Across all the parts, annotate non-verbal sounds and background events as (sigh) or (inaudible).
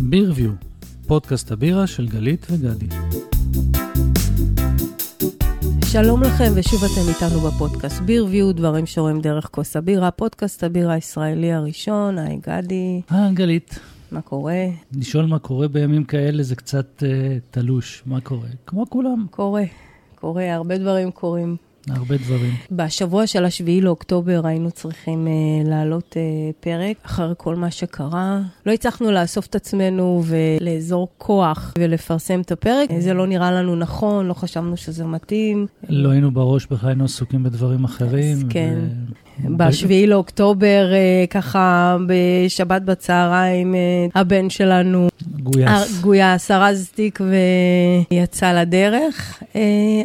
בירביו, פודקאסט הבירה של גלית וגדי. שלום לכם, ושוב אתם איתנו בפודקאסט בירביו, דברים שרואים דרך כוס הבירה, פודקאסט הבירה הישראלי הראשון, היי גדי, אה, גלית, מה קורה? לשאול מה קורה בימים כאלה זה קצת אה, תלוש. מה קורה? כמו כולם, קורה, קורה, הרבה דברים קורים. הרבה דברים. בשבוע של השביעי לאוקטובר היינו צריכים uh, להעלות uh, פרק אחרי כל מה שקרה. לא הצלחנו לאסוף את עצמנו ולאזור כוח ולפרסם את הפרק. זה לא נראה לנו נכון, לא חשבנו שזה מתאים. לא היינו בראש, בכלל היינו עסוקים בדברים אחרים. אז כן. בשביעי לאוקטובר, uh, ככה בשבת בצהריים, uh, הבן שלנו גויס. גויס, ארז תיק ויצא לדרך.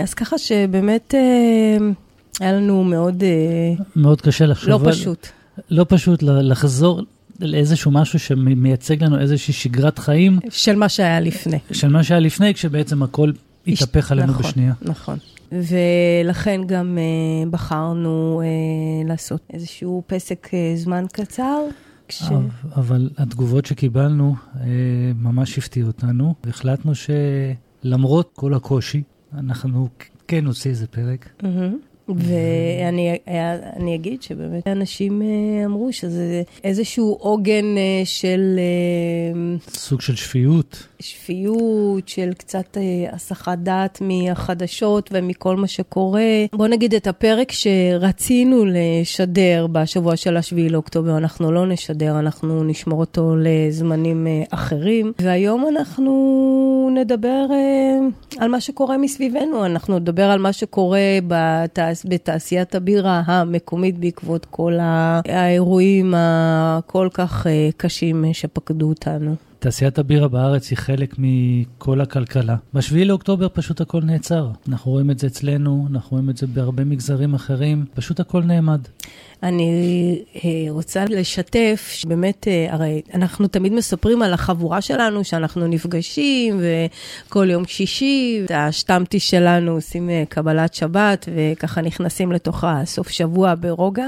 אז ככה שבאמת היה לנו מאוד מאוד קשה לחשוב. לא פשוט. לא פשוט לחזור לאיזשהו משהו שמייצג לנו איזושהי שגרת חיים של מה שהיה לפני. של מה שהיה לפני, כשבעצם הכל התהפך עלינו נכון, בשנייה. נכון. ולכן גם uh, בחרנו uh, לעשות איזשהו פסק uh, זמן קצר. כש... אבל- התגובות שקיבלנו אה, ממש הפתיעו אותנו, והחלטנו שלמרות כל הקושי, אנחנו כן נוציא איזה פרק. מהמם. ואני אני אגיד שבאמת אנשים אה, אמרו שזה איזשהו עוגן אה, של אה, סוג של שפיות. שפיות, של קצת אה, הסחת דעת מהחדשות ומכל מה שקורה. בוא נגיד את הפרק שרצינו לשדר בשבוע של השביעי לאוקטובר, אנחנו לא נשדר, אנחנו נשמור אותו לזמנים אה, אחרים. והיום אנחנו נדבר אה, על מה שקורה מסביבנו, אנחנו נדבר על מה שקורה בתעש... בתעשיית הבירה המקומית בעקבות כל האירועים הכל כך קשים שפקדו אותנו. תעשיית הבירה בארץ היא חלק מכל הכלכלה. בשביעי לאוקטובר פשוט הכל נעצר. אנחנו רואים את זה אצלנו, אנחנו רואים את זה בהרבה מגזרים אחרים, פשוט הכל נעמד. אני אה, רוצה לשתף, שבאמת, אה, הרי אנחנו תמיד מספרים על החבורה שלנו, שאנחנו נפגשים, וכל יום שישי, את השטמטי שלנו עושים אה, קבלת שבת, וככה נכנסים לתוך הסוף שבוע ברוגע.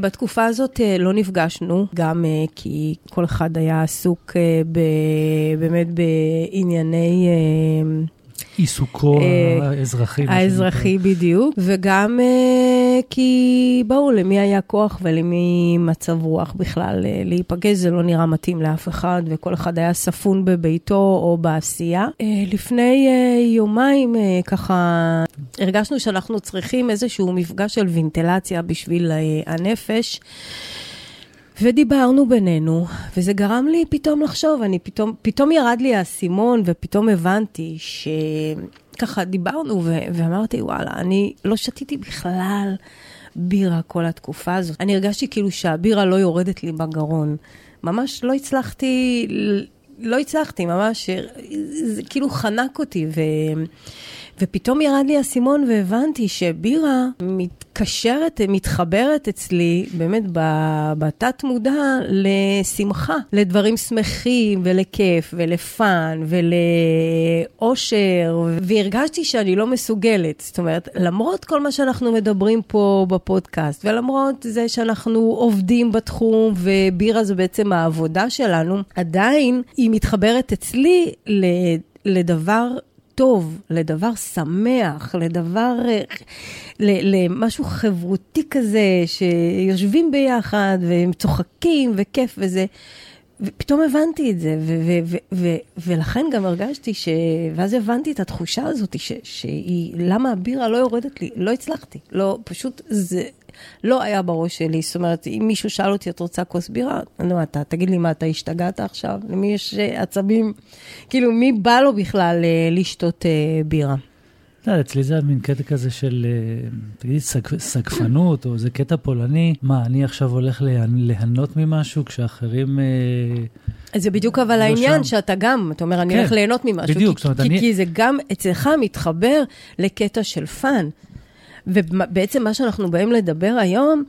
בתקופה הזאת לא נפגשנו, גם כי כל אחד היה עסוק ב- באמת בענייני... עיסוקו האזרחי. האזרחי בדיוק, וגם כי ברור למי היה כוח ולמי מצב רוח בכלל uh, להיפגש, זה לא נראה מתאים לאף אחד, וכל אחד היה ספון בביתו או בעשייה. Uh, לפני uh, יומיים ככה הרגשנו שאנחנו צריכים איזשהו מפגש של וינטלציה בשביל הנפש. ודיברנו בינינו, וזה גרם לי פתאום לחשוב, אני פתאום, פתאום ירד לי האסימון, ופתאום הבנתי שככה דיברנו, ו- ואמרתי, וואלה, אני לא שתיתי בכלל בירה כל התקופה הזאת. אני הרגשתי כאילו שהבירה לא יורדת לי בגרון. ממש לא הצלחתי, לא הצלחתי, ממש, זה כאילו חנק אותי, ו... ופתאום ירד לי האסימון והבנתי שבירה מתקשרת, מתחברת אצלי, באמת בתת מודע, לשמחה, לדברים שמחים ולכיף ולפאן ולאושר, והרגשתי שאני לא מסוגלת. זאת אומרת, למרות כל מה שאנחנו מדברים פה בפודקאסט, ולמרות זה שאנחנו עובדים בתחום, ובירה זה בעצם העבודה שלנו, עדיין היא מתחברת אצלי לדבר טוב, לדבר שמח, לדבר, אה, למשהו חברותי כזה, שיושבים ביחד והם צוחקים וכיף וזה. ופתאום הבנתי את זה, ו- ו- ו- ו- ולכן גם הרגשתי ש... ואז הבנתי את התחושה הזאת, ש- שהיא, למה הבירה לא יורדת לי? לא הצלחתי, לא, פשוט זה לא היה בראש שלי. זאת אומרת, אם מישהו שאל אותי, את רוצה כוס בירה? נו, אתה, תגיד לי מה, אתה השתגעת עכשיו? למי יש אה, עצבים? כאילו, מי בא לו בכלל אה, לשתות אה, בירה? לא, אצלי זה מין קטע כזה של, תגידי, סג, סגפנות, או איזה קטע פולני. מה, אני עכשיו הולך ליהנות ממשהו, כשאחרים... זה בדיוק אבל לא העניין. שאתה גם, אתה אומר, אני כן, הולך ליהנות ממשהו. בדיוק, כי, זאת אומרת, אני- כי זה גם אצלך מתחבר לקטע של fun. ובעצם מה שאנחנו באים לדבר היום,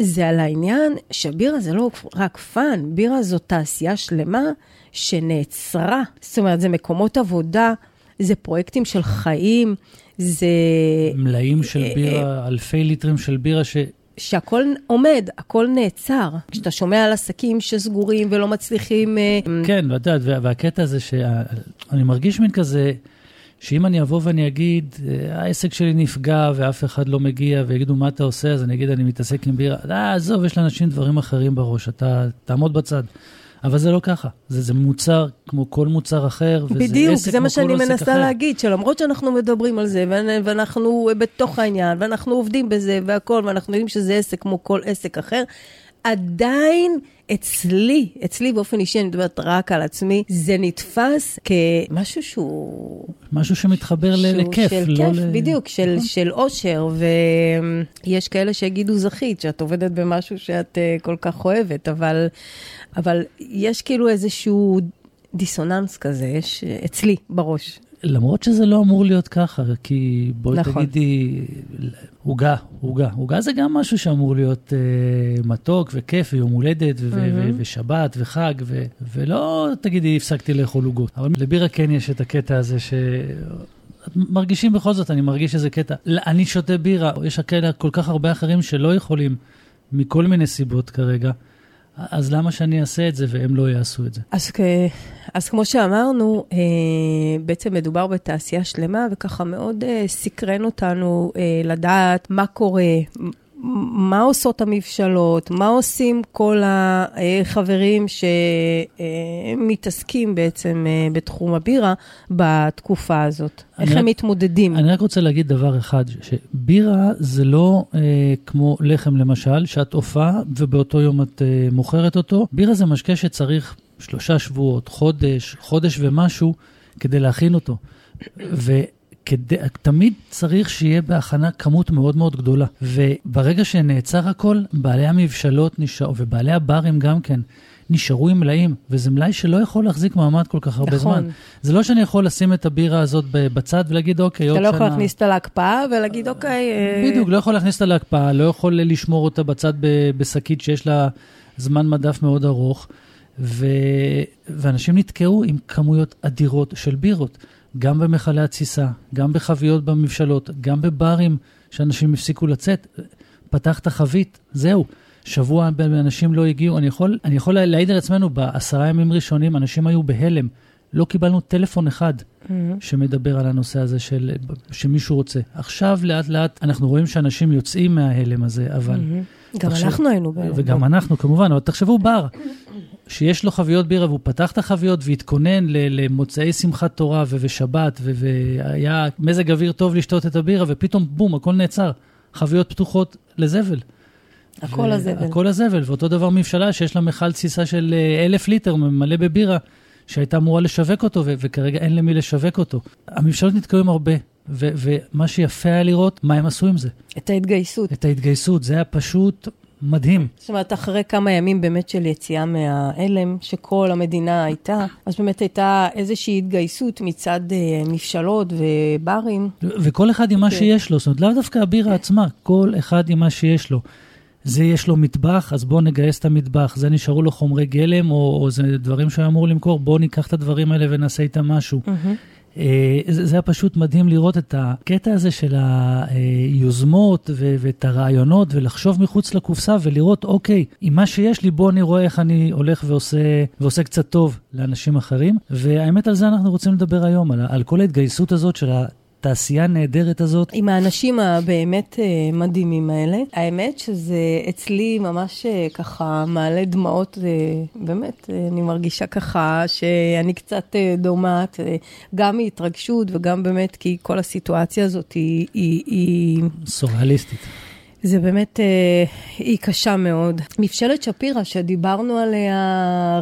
זה על העניין שבירה זה לא רק fun, בירה זו תעשייה שלמה שנעצרה. זאת אומרת, זה מקומות עבודה, זה פרויקטים של חיים, זה... מלאים של אה, בירה, אלפי ליטרים של בירה ש... שהכל עומד, הכל נעצר. כשאתה שומע על עסקים שסגורים ולא מצליחים... אה, כן, ואת יודעת, והקטע הזה שאני מרגיש מין כזה, שאם אני אבוא ואני אגיד, אה, העסק שלי נפגע ואף אחד לא מגיע, ויגידו, מה אתה עושה? אז אני אגיד, אני מתעסק עם בירה. אה, עזוב, יש לאנשים דברים אחרים בראש, אתה תעמוד בצד. אבל זה לא ככה, זה, זה מוצר כמו כל מוצר אחר, וזה בדיוק, עסק זה מה כמו כל שאני עסק מנסה אחר. להגיד, שלמרות שאנחנו מדברים על זה, ואנ- ואנחנו בתוך העניין, ואנחנו עובדים בזה והכול, ואנחנו יודעים שזה עסק כמו כל עסק אחר, עדיין אצלי, אצלי באופן אישי, אני מדברת רק על עצמי, זה נתפס כמשהו שהוא... משהו שמתחבר שהוא לכיף, של לא כיף, ל... בדיוק, של, נכון. של אושר, ויש כאלה שיגידו זכית, שאת עובדת במשהו שאת uh, כל כך אוהבת, אבל, אבל יש כאילו איזשהו דיסוננס כזה, יש אצלי בראש. למרות שזה לא אמור להיות ככה, כי בואי נכון. תגידי, עוגה, עוגה. עוגה זה גם משהו שאמור להיות אה, מתוק וכיף ויום הולדת ו- ו- ו- ושבת וחג, ו- ולא תגידי הפסקתי לאכול עוגות. אבל לבירה כן יש את הקטע הזה ש... מרגישים בכל זאת, אני מרגיש איזה קטע. אני שותה בירה, יש כאלה כל כך הרבה אחרים שלא יכולים, מכל מיני סיבות כרגע, אז למה שאני אעשה את זה והם לא יעשו את זה? אז, אז כמו שאמרנו, אה, בעצם מדובר בתעשייה שלמה, וככה מאוד אה, סקרן אותנו אה, לדעת מה קורה, מה עושות המבשלות, מה עושים כל החברים שמתעסקים בעצם אה, בתחום הבירה בתקופה הזאת. איך רק- הם מתמודדים. אני רק רוצה להגיד דבר אחד, שבירה זה לא אה, כמו לחם למשל, שאת עופה ובאותו יום את אה, מוכרת אותו. בירה זה משקה שצריך שלושה שבועות, חודש, חודש ומשהו, כדי להכין אותו. ותמיד צריך שיהיה בהכנה כמות מאוד מאוד גדולה. וברגע שנעצר הכל, בעלי המבשלות נשארו, ובעלי הברים גם כן. נשארו עם מלאים, וזה מלאי שלא יכול להחזיק מעמד כל כך הרבה נכון. זמן. זה לא שאני יכול לשים את הבירה הזאת בצד ולהגיד, אוקיי, עוד אתה שנה... לא יכול להכניס אותה להקפאה ולהגיד, אוקיי... אה, בדיוק, לא יכול להכניס אותה להקפאה, לא יכול לשמור אותה בצד בשקית שיש לה זמן מדף מאוד ארוך, ו... ואנשים נתקעו עם כמויות אדירות של בירות, גם במכלי התסיסה, גם בחביות במבשלות, גם בברים שאנשים הפסיקו לצאת. פתח את החבית, זהו. שבוע אנשים לא הגיעו, אני יכול, אני יכול להעיד על עצמנו, בעשרה ימים ראשונים אנשים היו בהלם. לא קיבלנו טלפון אחד שמדבר על הנושא הזה של שמישהו רוצה. עכשיו לאט לאט אנחנו רואים שאנשים יוצאים מההלם הזה, אבל... גם תחשב- אנחנו היינו בהלם. וגם אנחנו כמובן, אבל תחשבו בר, שיש לו חביות בירה והוא פתח את החביות והתכונן למוצאי שמחת תורה ושבת, והיה מזג אוויר טוב לשתות את הבירה, ופתאום בום, הכל נעצר. חביות פתוחות לזבל. הכל הזבל. הכל הזבל, ואותו דבר מבשלה שיש לה מכל תסיסה של אה, אלף ליטר מלא בבירה, שהייתה אמורה לשווק אותו, ו- וכרגע אין למי לשווק אותו. המבשלות נתקעו עם הרבה, ו- ומה שיפה היה לראות, מה הם עשו עם זה. את ההתגייסות. את ההתגייסות, זה היה פשוט מדהים. זאת אומרת, אחרי כמה ימים באמת של יציאה מההלם, שכל המדינה הייתה, אז באמת הייתה איזושהי התגייסות מצד אה, מבשלות וברים. ו- וכל אחד עם מה כן. שיש לו, זאת אומרת, לאו דווקא הבירה עצמה, כל אחד עם מה שיש לו. זה יש לו מטבח, אז בואו נגייס את המטבח. זה נשארו לו חומרי גלם, או, או זה דברים שהוא אמור למכור, בואו ניקח את הדברים האלה ונעשה איתם משהו. אה, זה, זה היה פשוט מדהים לראות את הקטע הזה של היוזמות ו- ואת הרעיונות, ולחשוב מחוץ לקופסה ולראות, אוקיי, עם מה שיש לי, בוא אני רואה איך אני הולך ועושה, ועושה קצת טוב לאנשים אחרים. והאמת, על זה אנחנו רוצים לדבר היום, על, על כל ההתגייסות הזאת של התעשייה הנהדרת הזאת. עם האנשים הבאמת אה, מדהימים האלה. האמת שזה אצלי ממש אה, ככה מעלה דמעות, אה, באמת, אני מרגישה ככה שאני קצת דומעת, גם מהתרגשות וגם באמת כי כל הסיטואציה הזאת היא... היא, היא סוריאליסטית. זה באמת, אה, היא קשה מאוד. מבשלת שפירא, שדיברנו עליה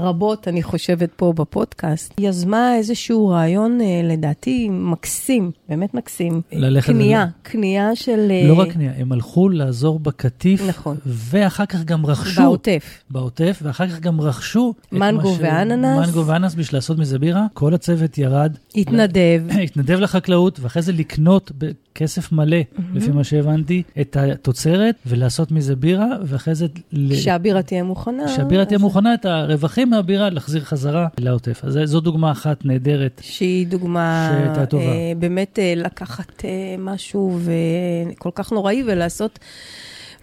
רבות, אני חושבת, פה בפודקאסט, יזמה איזשהו רעיון, אה, לדעתי, מקסים, באמת מקסים. ללכת קנייה, ול- קנייה של... אה, לא רק קנייה, הם הלכו לעזור בקטיף, נכון. ואחר כך גם רכשו, בעוטף. בעוטף, ואחר כך גם רכשו. מנגו ש- ואננס. מנגו ואננס בשביל לעשות מזה בירה. כל הצוות ירד. התנדב. (laughs) התנדב לחקלאות, ואחרי זה לקנות בכסף מלא, לפי מה שהבנתי, את התוצרת, ולעשות מזה בירה, ואחרי זה... ל- שהבירה תהיה מוכנה. שהבירה תהיה אז- מוכנה, את הרווחים מהבירה להחזיר חזרה לעוטף. אז זו דוגמה אחת נהדרת. שהיא דוגמה, שהייתה טובה. אה, באמת אה, לקחת אה, משהו וכל כך נוראי ולעשות,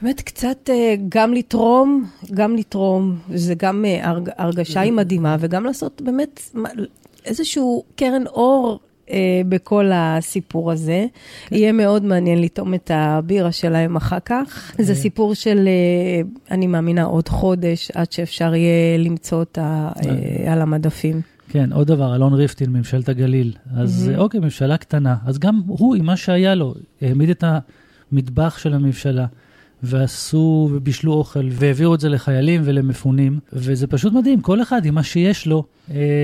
באמת קצת אה, גם לתרום, גם לתרום, זה גם אה, הרג, הרגשה היא מדהימה, וגם לעשות באמת איזשהו קרן אור. אה, בכל הסיפור הזה. יהיה מאוד מעניין לטעום את הבירה שלהם אחר כך. זה סיפור של, אה, אני מאמינה, עוד חודש עד שאפשר יהיה למצוא אותה אה, על המדפים. כן, עוד דבר, אלון ריפטין, ממשלת הגליל. אז מהמם. אוקיי, ממשלה קטנה. אז גם הוא, עם מה שהיה לו, העמיד את המטבח של הממשלה, ועשו ובישלו אוכל, והעבירו את זה לחיילים ולמפונים, וזה פשוט מדהים, כל אחד עם מה שיש לו אה,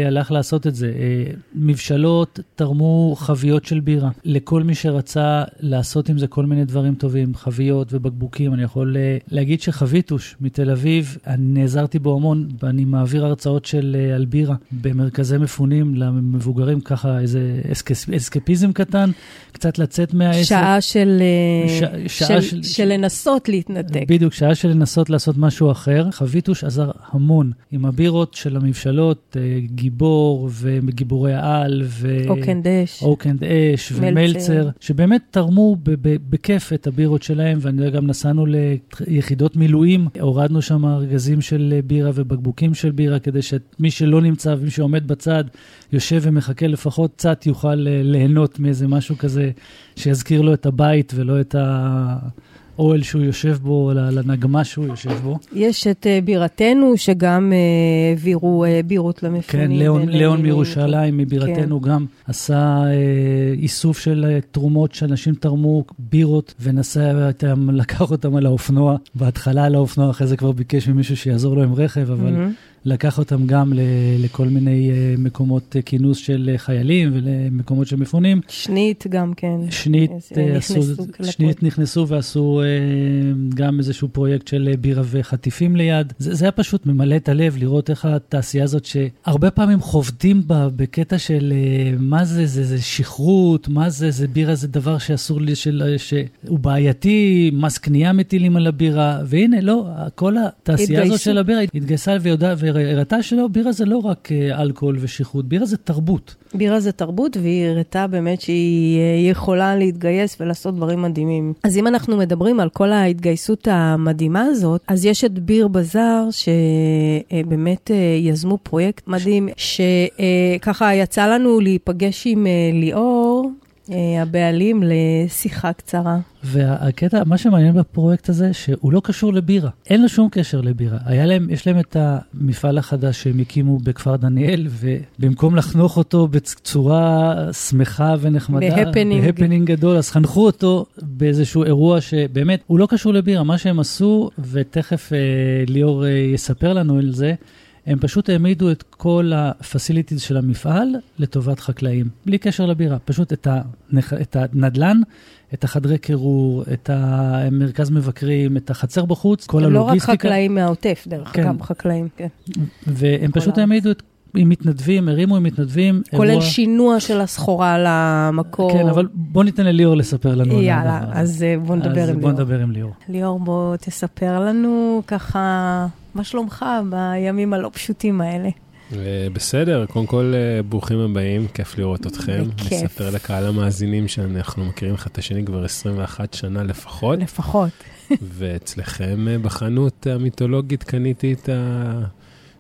הלך לעשות את זה. אה, מבשלות תרמו חביות של בירה. לכל מי שרצה לעשות עם זה כל מיני דברים טובים, חביות ובקבוקים. אני יכול אה, להגיד שחביתוש מתל אביב, אני נעזרתי בו המון, ואני מעביר הרצאות של אה, על בירה במרכזי מפונים למבוגרים, ככה איזה אסקס, אסקפיזם קטן, קצת לצאת מהעסק. שעה של, אה, ש- שעה של, של- של לנסות להתנתק. בדיוק, שעה של לנסות לעשות משהו אחר. חביתוש עזר המון עם הבירות של המבשלות, אה, גיבור וגיבורי העל, ו... Oak and Ash. Oak and Ash מלצר. ומלצר, שבאמת תרמו בכיף את הבירות שלהם, ואני יודע, גם נסענו ליחידות מילואים, הורדנו שם ארגזים של בירה ובקבוקים של בירה, כדי שמי שלא נמצא ומי שעומד בצד, יושב ומחכה לפחות קצת, יוכל אה, ליהנות מאיזה משהו כזה שיזכיר לו את הבית ולא את האוהל שהוא יושב בו, ל- לנגמ"ש שהוא יושב בו. יש את אה, בירתנו, שגם אה, העבירו אה, בירות למפונים. כן, ליאון, ליאון מירושלים, מבירתנו כן. גם, עשה אה, איסוף של אה, תרומות שאנשים תרמו, בירות, ונסע איתם, (laughs) לקח אותם על האופנוע. בהתחלה על האופנוע, אחרי זה כבר ביקש ממישהו שיעזור לו עם רכב, אבל מהמם. לקח אותם גם ל, לכל מיני אה, מקומות אה, כינוס של אה, חיילים ולמקומות של מפונים. שנית גם כן. שנית, עשו. שנית נכנסו ועשו גם איזשהו פרויקט של בירה וחטיפים ליד. זה, זה היה פשוט ממלא את הלב לראות איך התעשייה הזאת, שהרבה פעמים חובטים בה בקטע של מה זה, זה, זה שכרות, מה זה, זה בירה זה דבר שאסור לי, של, שהוא בעייתי, מס קנייה מטילים על הבירה, והנה, לא, כל התעשייה הזאת. של הבירה התגייסה ויודע, והראתה שלא, בירה זה לא רק אה, אלכוהול ושכרות, בירה זה תרבות. בירה זה תרבות, והיא הראתה באמת שהיא אה, יכולה להתגייס ולעשות דברים מדהימים. אז אם אנחנו מדברים על כל ההתגייסות המדהימה הזאת, אז יש את ביר בזאר, שבאמת אה, יזמו פרויקט מדהים, שככה יצא לנו להיפגש עם ליאור. אה, הבעלים לשיחה קצרה. והקטע, מה שמעניין בפרויקט הזה, שהוא לא קשור לבירה. אין לו שום קשר לבירה. היה להם, יש להם את המפעל החדש שהם הקימו בכפר דניאל, ובמקום לחנוך אותו בצורה שמחה ונחמדה, בהפנינג. בהפנינג גדול, אז חנכו אותו באיזשהו אירוע שבאמת, הוא לא קשור לבירה. מה שהם עשו, ותכף אה, ליאור אה, יספר לנו על זה, הם פשוט העמידו את כל ה-facilities של המפעל לטובת חקלאים, בלי קשר לבירה. פשוט את, הנח... את הנדלן, את החדרי קירור, את המרכז מבקרים, את החצר בחוץ, כל לא רק הלוגיסטיקה. חקלאים מהעוטף, דרך כן. אגב, חקלאים, כן. והם פשוט הארץ. העמידו את... עם מתנדבים, הרימו עם מתנדבים. כולל אירוע- שינוע של הסחורה למקור. כן, אבל בוא ניתן לליאור לספר לנו. על יאללה, הזה. אז אה, בוא נדבר אז עם בוא ליאור. נדבר עם ליאור. ליאור, בוא תספר לנו ככה, מה שלומך בימים הלא פשוטים האלה? אה, בסדר, קודם כל אה, ברוכים הבאים, כיף לראות אתכם. בכיף. נספר לקהל המאזינים שאנחנו מכירים אחד את השני כבר 21 שנה לפחות, לפחות. (laughs) ואצלכם אה, בחנות המיתולוגית קניתי את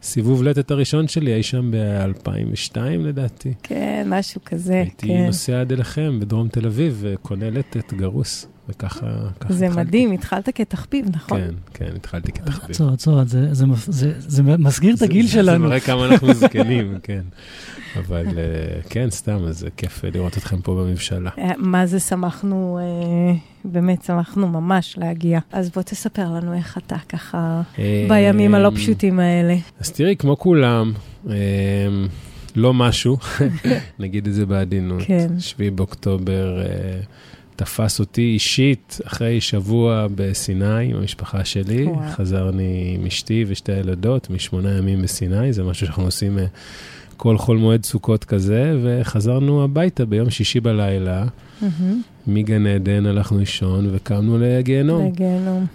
הסיבוב לטת הראשון שלי, אי שם ב-2002 לדעתי. כן, משהו כזה, הייתי כן. נוסע עד אליכם בדרום תל אביב וקונה לטת גרוס, וככה ככה זה התחלתי. מדהים, התחלת כתחביב, נכון? כן, כן, התחלתי כתחביב. עצור, עצור, זה- זה זה- זה מסגיר את הגיל זה- שלנו. זה מראה כמה אנחנו (laughs) זקנים, כן. אבל אה, כן, סתם, אז זה כיף אה, לראות אתכם פה בממשלה. אה, מה זה שמחנו, באמת שמחנו ממש להגיע. אז בוא תספר לנו איך אתה ככה בימים הלא פשוטים האלה. אז תראי, כמו כולם, לא משהו, (laughs) נגיד את זה בעדינות. כן. 7 באוקטובר תפס אותי אישית אחרי שבוע בסיני עם המשפחה שלי. וואו. חזרני עם אשתי ושתי הילדות משמונה ימים בסיני, זה משהו שאנחנו עושים אה, כל חול מועד סוכות כזה, וחזרנו הביתה ביום שישי בלילה. מהמם. מגן עדן הלכנו לישון וקמנו לגיהנום. לגיהנום.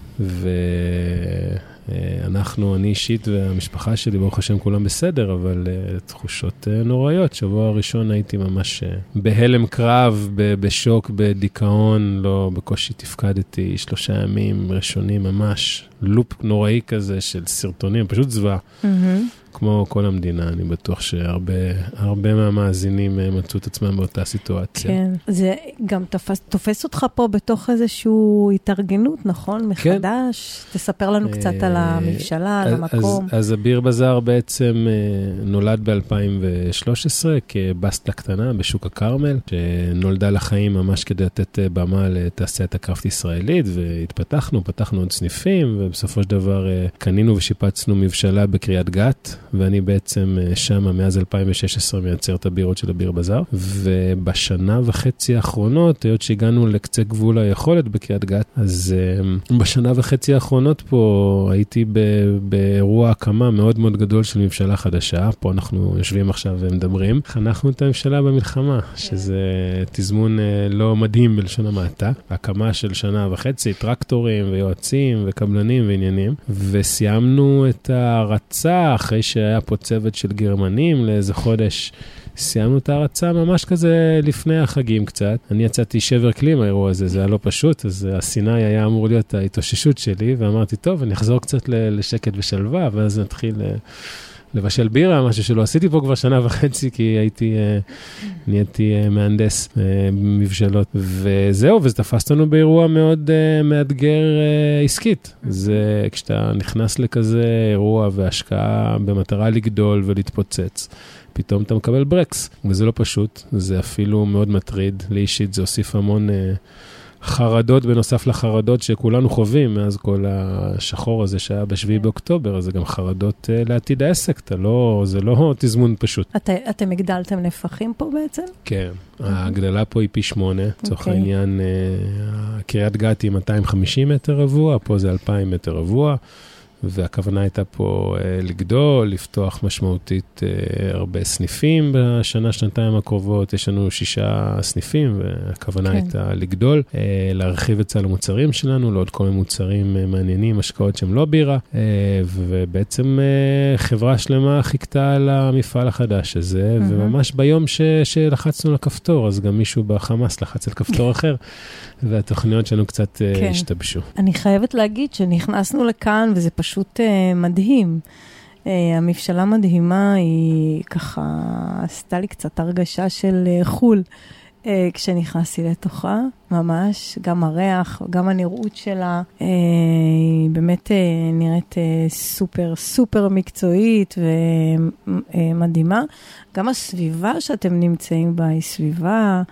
אנחנו, אני אישית והמשפחה שלי, ברוך השם, כולם בסדר, אבל תחושות נוראיות. שבוע הראשון הייתי ממש בהלם קרב, בשוק, בדיכאון, לא, בקושי תפקדתי שלושה ימים ראשונים ממש, לופ נוראי כזה של סרטונים, פשוט זוועה. Mm-hmm. כמו כל המדינה, אני בטוח שהרבה מהמאזינים אה, מצאו את עצמם באותה סיטואציה. כן, זה גם תופס, תופס אותך פה בתוך איזושהי התארגנות, נכון? כן. מחדש? כן. תספר לנו קצת על אה, הממשלה, על המקום. אז, אז הביר בזאר בעצם אה, נולד ב-2013 כבסטה קטנה בשוק הכרמל, שנולדה לחיים ממש כדי לתת במה לתעשיית הקראפט ישראלית, והתפתחנו, פתחנו עוד סניפים, ובסופו של דבר קנינו ושיפצנו מבשלה בקריית גת. ואני בעצם אה, שמה מאז 2016 מייצר את הבירות של הביר בזאר. ובשנה וחצי האחרונות, היות שהגענו לקצה גבול היכולת בקריית גת, אז אה, בשנה וחצי האחרונות פה הייתי באירוע הקמה מאוד מאוד גדול של מבשלה חדשה. פה אנחנו יושבים עכשיו ומדברים. חנכנו את הממשלה במלחמה, שזה תזמון אה, לא מדהים בלשון המעטה. הקמה של שנה וחצי, טרקטורים ויועצים וקבלנים ועניינים. וסיימנו את ההרצה אחרי ש... שהיה פה צוות של גרמנים לאיזה חודש. סיימנו את ההרצה ממש כזה לפני החגים קצת. אני יצאתי שבר כלי מהאירוע הזה, זה היה לא פשוט, אז הסיני היה אמור להיות ההתאוששות שלי, ואמרתי, טוב, אני אחזור קצת לשקט ושלווה, ואז נתחיל אה, לבשל בירה, משהו שלא עשיתי פה כבר שנה וחצי, כי הייתי, אה, נהייתי אה, מהנדס מבשלות. וזהו, וזה תפס אותנו באירוע מאוד מאתגר עסקית. זה כשאתה נכנס לכזה אירוע והשקעה במטרה לגדול ולהתפוצץ. פתאום אתה מקבל ברקס, וזה לא פשוט, זה אפילו מאוד מטריד. לי אישית זה הוסיף המון חרדות בנוסף לחרדות שכולנו חווים מאז כל השחור הזה שהיה ב-7 באוקטובר, אז זה גם חרדות uh, לעתיד העסק, אתה לא, זה לא תזמון פשוט. את, אתם הגדלתם נפחים פה בעצם? כן, okay. ההגדלה פה היא פי שמונה, לצורך okay. אוקיי. העניין, uh, קריית גת היא 250 מטר רבוע, פה זה 2,000 מטר רבוע. והכוונה הייתה פה אה, לגדול, לפתוח משמעותית אה, הרבה סניפים בשנה, שנתיים הקרובות. יש לנו שישה סניפים, והכוונה כן. הייתה לגדול, אה, להרחיב את סל המוצרים שלנו לעוד כל מיני מוצרים מעניינים, השקעות שהם לא בירה, ובעצם חברה שלמה חיכתה על המפעל החדש הזה, mm-hmm. וממש ביום ש, שלחצנו לכפתור, אז גם מישהו בחמאס לחץ על כפתור (laughs) אחר. והתוכניות שלנו קצת כן. השתבשו. אני חייבת להגיד שנכנסנו לכאן וזה פשוט uh, מדהים. Uh, המבשלה מדהימה, היא ככה עשתה לי קצת הרגשה של uh, חו"ל uh, כשנכנסתי לתוכה, ממש. גם הריח, גם הנראות שלה, uh, היא באמת uh, נראית uh, סופר סופר מקצועית ומדהימה. גם הסביבה שאתם נמצאים בה היא סביבה...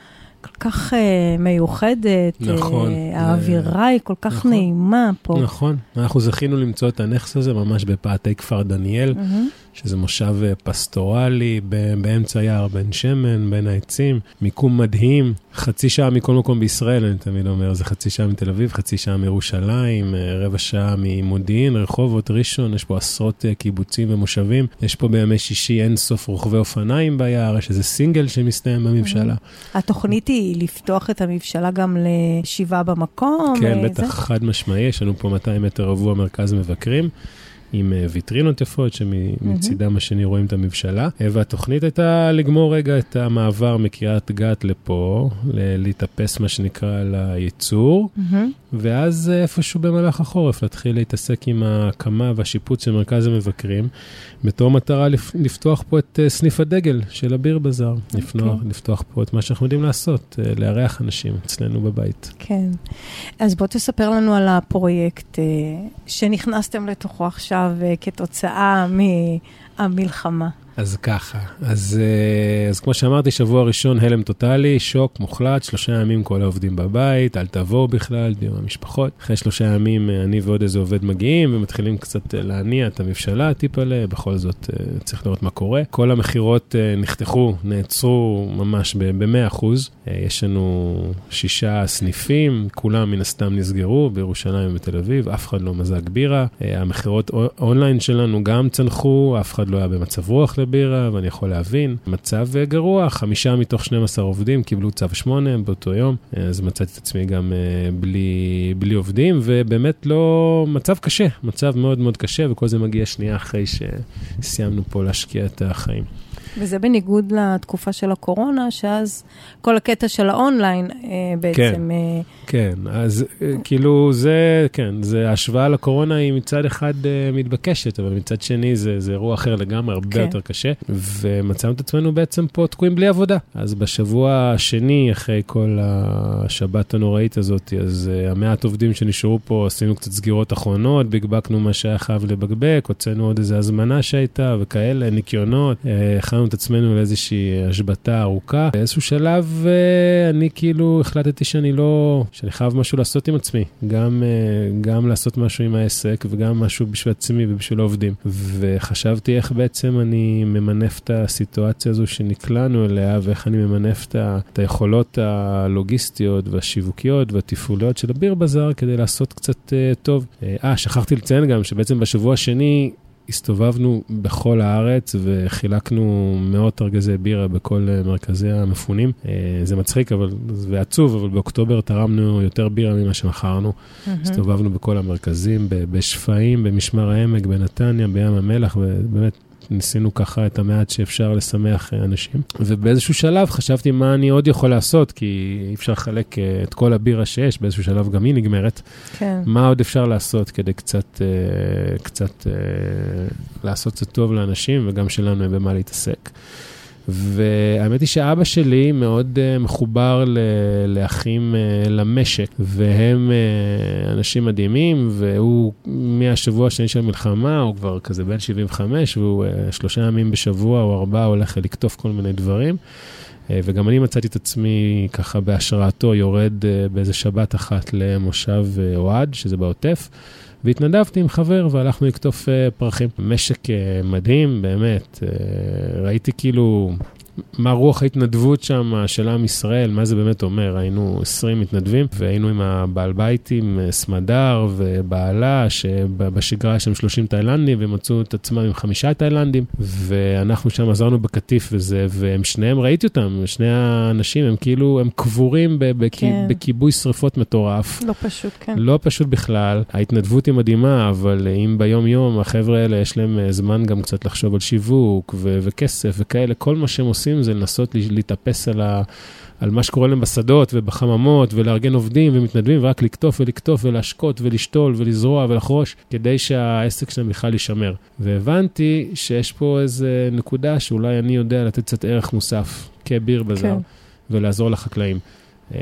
כל כך uh, מיוחדת, נכון, uh, האווירה היא כל כך נכון, נעימה פה. נכון, אנחנו זכינו למצוא את הנכס הזה ממש בפאתי כפר דניאל, mm-hmm. שזה מושב אה, פסטורלי באמצע יער בן שמן, בין העצים, מיקום מדהים, חצי שעה מכל מקום בישראל, אני תמיד אומר, זה חצי שעה מתל אביב, חצי שעה מירושלים, רבע שעה ממודיעין, רחובות, ראשון, יש פה עשרות קיבוצים ומושבים, יש פה בימי שישי אין סוף רוכבי אופניים ביער, יש איזה סינגל שמסתיים בממשלה. Mm-hmm. התוכנית היא לפתוח את המבשלה גם לשבעה במקום? כן, אה, בטח, חד משמעי, יש לנו פה 200 מטר רבוע מרכז מבקרים. עם אה, ויטרינות יפות, שמצידם השני רואים את המבשלה. אה, והתוכנית הייתה לגמור רגע את המעבר מקריית גת לפה, להתאפס מה שנקרא לייצור, ואז איפשהו במהלך החורף להתחיל להתעסק עם ההקמה והשיפוץ של מרכז המבקרים, בתור מטרה לפתוח פה את סניף הדגל של הביר בזאר, okay. אוקיי. לפתוח פה את מה שאנחנו יודעים לעשות, לארח אנשים אצלנו בבית. כן. אז בוא תספר לנו על הפרויקט שנכנסתם לתוכו עכשיו. עכשיו אה, כתוצאה מהמלחמה? אז ככה, אז, אה, אז כמו שאמרתי, שבוע ראשון הלם טוטאלי, שוק מוחלט, שלושה ימים כל העובדים בבית, אל תבואו בכלל, דיון המשפחות. אחרי שלושה ימים אה, אני ועוד איזה עובד מגיעים ומתחילים קצת אה, להניע את המבשלה טיפלה, בכל זאת צריך לראות מה קורה. כל המכירות נחתכו, נעצרו ממש ב-100%. יש לנו שישה סניפים, כולם מן הסתם נסגרו בירושלים ובתל אביב, אף אחד לא מזג בירה. המכירות אונליין שלנו גם צנחו, אף אחד לא היה במצב רוח. לבירה, ואני יכול להבין. מצב אה, גרוע, חמישה מתוך 12 עובדים קיבלו צו 8 באותו יום, אז מצאתי את עצמי גם אה, בלי, בלי עובדים, ובאמת לא, מצב קשה, מצב מאוד מאוד קשה, וכל זה מגיע שנייה אחרי שסיימנו פה להשקיע את החיים. וזה בניגוד לתקופה של הקורונה, שאז כל הקטע של האונליין אה, בעצם... כן, אה, כן, אז אה, כאילו זה, כן, זה השוואה לקורונה היא מצד אחד אה, מתבקשת, אבל מצד שני זה, זה אירוע אחר לגמרי, הרבה כן. יותר קשה, ומצאנו את עצמנו בעצם פה תקועים בלי עבודה. אז בשבוע השני, אחרי כל השבת הנוראית הזאת, אז אה, המעט עובדים שנשארו פה, עשינו קצת סגירות אחרונות, בקבקנו מה שהיה חייב לבקבק, הוצאנו עוד איזו הזמנה שהייתה וכאלה, ניקיונות, אה, הכנו את עצמנו לאיזושהי השבתה ארוכה. באיזשהו שלב אה, אני כאילו החלטתי שאני לא, שאני חייב משהו לעשות עם עצמי, גם, אה, גם לעשות משהו עם העסק וגם משהו בשביל עצמי ובשביל העובדים. וחשבתי איך בעצם אני ממנף את הסיטואציה הזו שנקלענו אליה ואיך אני ממנף את ה- את היכולות הלוגיסטיות והשיווקיות והתפעוליות של הביר בזאר כדי לעשות קצת אה, טוב. אה, שכחתי לציין גם שבעצם בשבוע השני הסתובבנו בכל הארץ וחילקנו מאות ארגזי בירה בכל אה, מרכזי המפונים. אה, זה מצחיק אבל, ועצוב, אבל באוקטובר תרמנו יותר בירה ממה שמכרנו. הסתובבנו בכל המרכזים, בשפיים, במשמר העמק, בנתניה, בים המלח, ובאמת ניסינו ככה את המעט שאפשר לשמח אה, אנשים. ובאיזשהו שלב חשבתי מה אני עוד יכול לעשות, כי אי אפשר לחלק אה, את כל הבירה שיש, באיזשהו שלב גם היא נגמרת. כן. מה עוד אפשר לעשות כדי קצת, אה, קצת לעשות קצת טוב לאנשים וגם שלנו יהיה במה להתעסק. והאמת היא שאבא שלי מאוד uh, מחובר ל- לאחים uh, למשק, והם uh, אנשים מדהימים, והוא מהשבוע השני של המלחמה, הוא כבר כזה בן 75, והוא uh, שלושה ימים בשבוע או ארבעה הולך לקטוף כל מיני דברים. וגם אני מצאתי את עצמי ככה בהשראתו יורד באיזה שבת אחת למושב אוהד, שזה בעוטף. והתנדבתי עם חבר והלכנו לקטוף uh, פרחים. משק uh, מדהים, באמת. Uh, ראיתי כאילו מה רוח ההתנדבות שם של עם ישראל, מה זה באמת אומר. היינו 20 מתנדבים והיינו עם הבעל בית עם uh, סמדר ובעלה, שבשגרה יש שם 30 תאילנדים והם מצאו את עצמם עם חמישה תאילנדים, ואנחנו שם עזרנו בקטיף וזה, והם שניהם, ראיתי אותם, שני האנשים, הם כאילו, הם קבורים ב- בכ- כן. בכיבוי שרפות מטורף. לא פשוט, כן. לא פשוט בכלל, ההתנדבות היא מדהימה, אבל אם ביום-יום החבר'ה האלה יש להם אה, זמן גם קצת לחשוב על שיווק ו- וכסף וכאלה, כל מה שהם עושים זה לנסות לה- להתאפס על, ה- על מה שקורה להם בשדות ובחממות ולארגן עובדים ומתנדבים ורק לקטוף ולקטוף ולהשקות ולשתול ולזרוע ולחרוש, כדי שהעסק שלהם בכלל יישמר. והבנתי שיש פה איזה נקודה שאולי אני יודע לתת קצת ערך מוסף כביר בזר. כן. ולעזור לחקלאים. אה,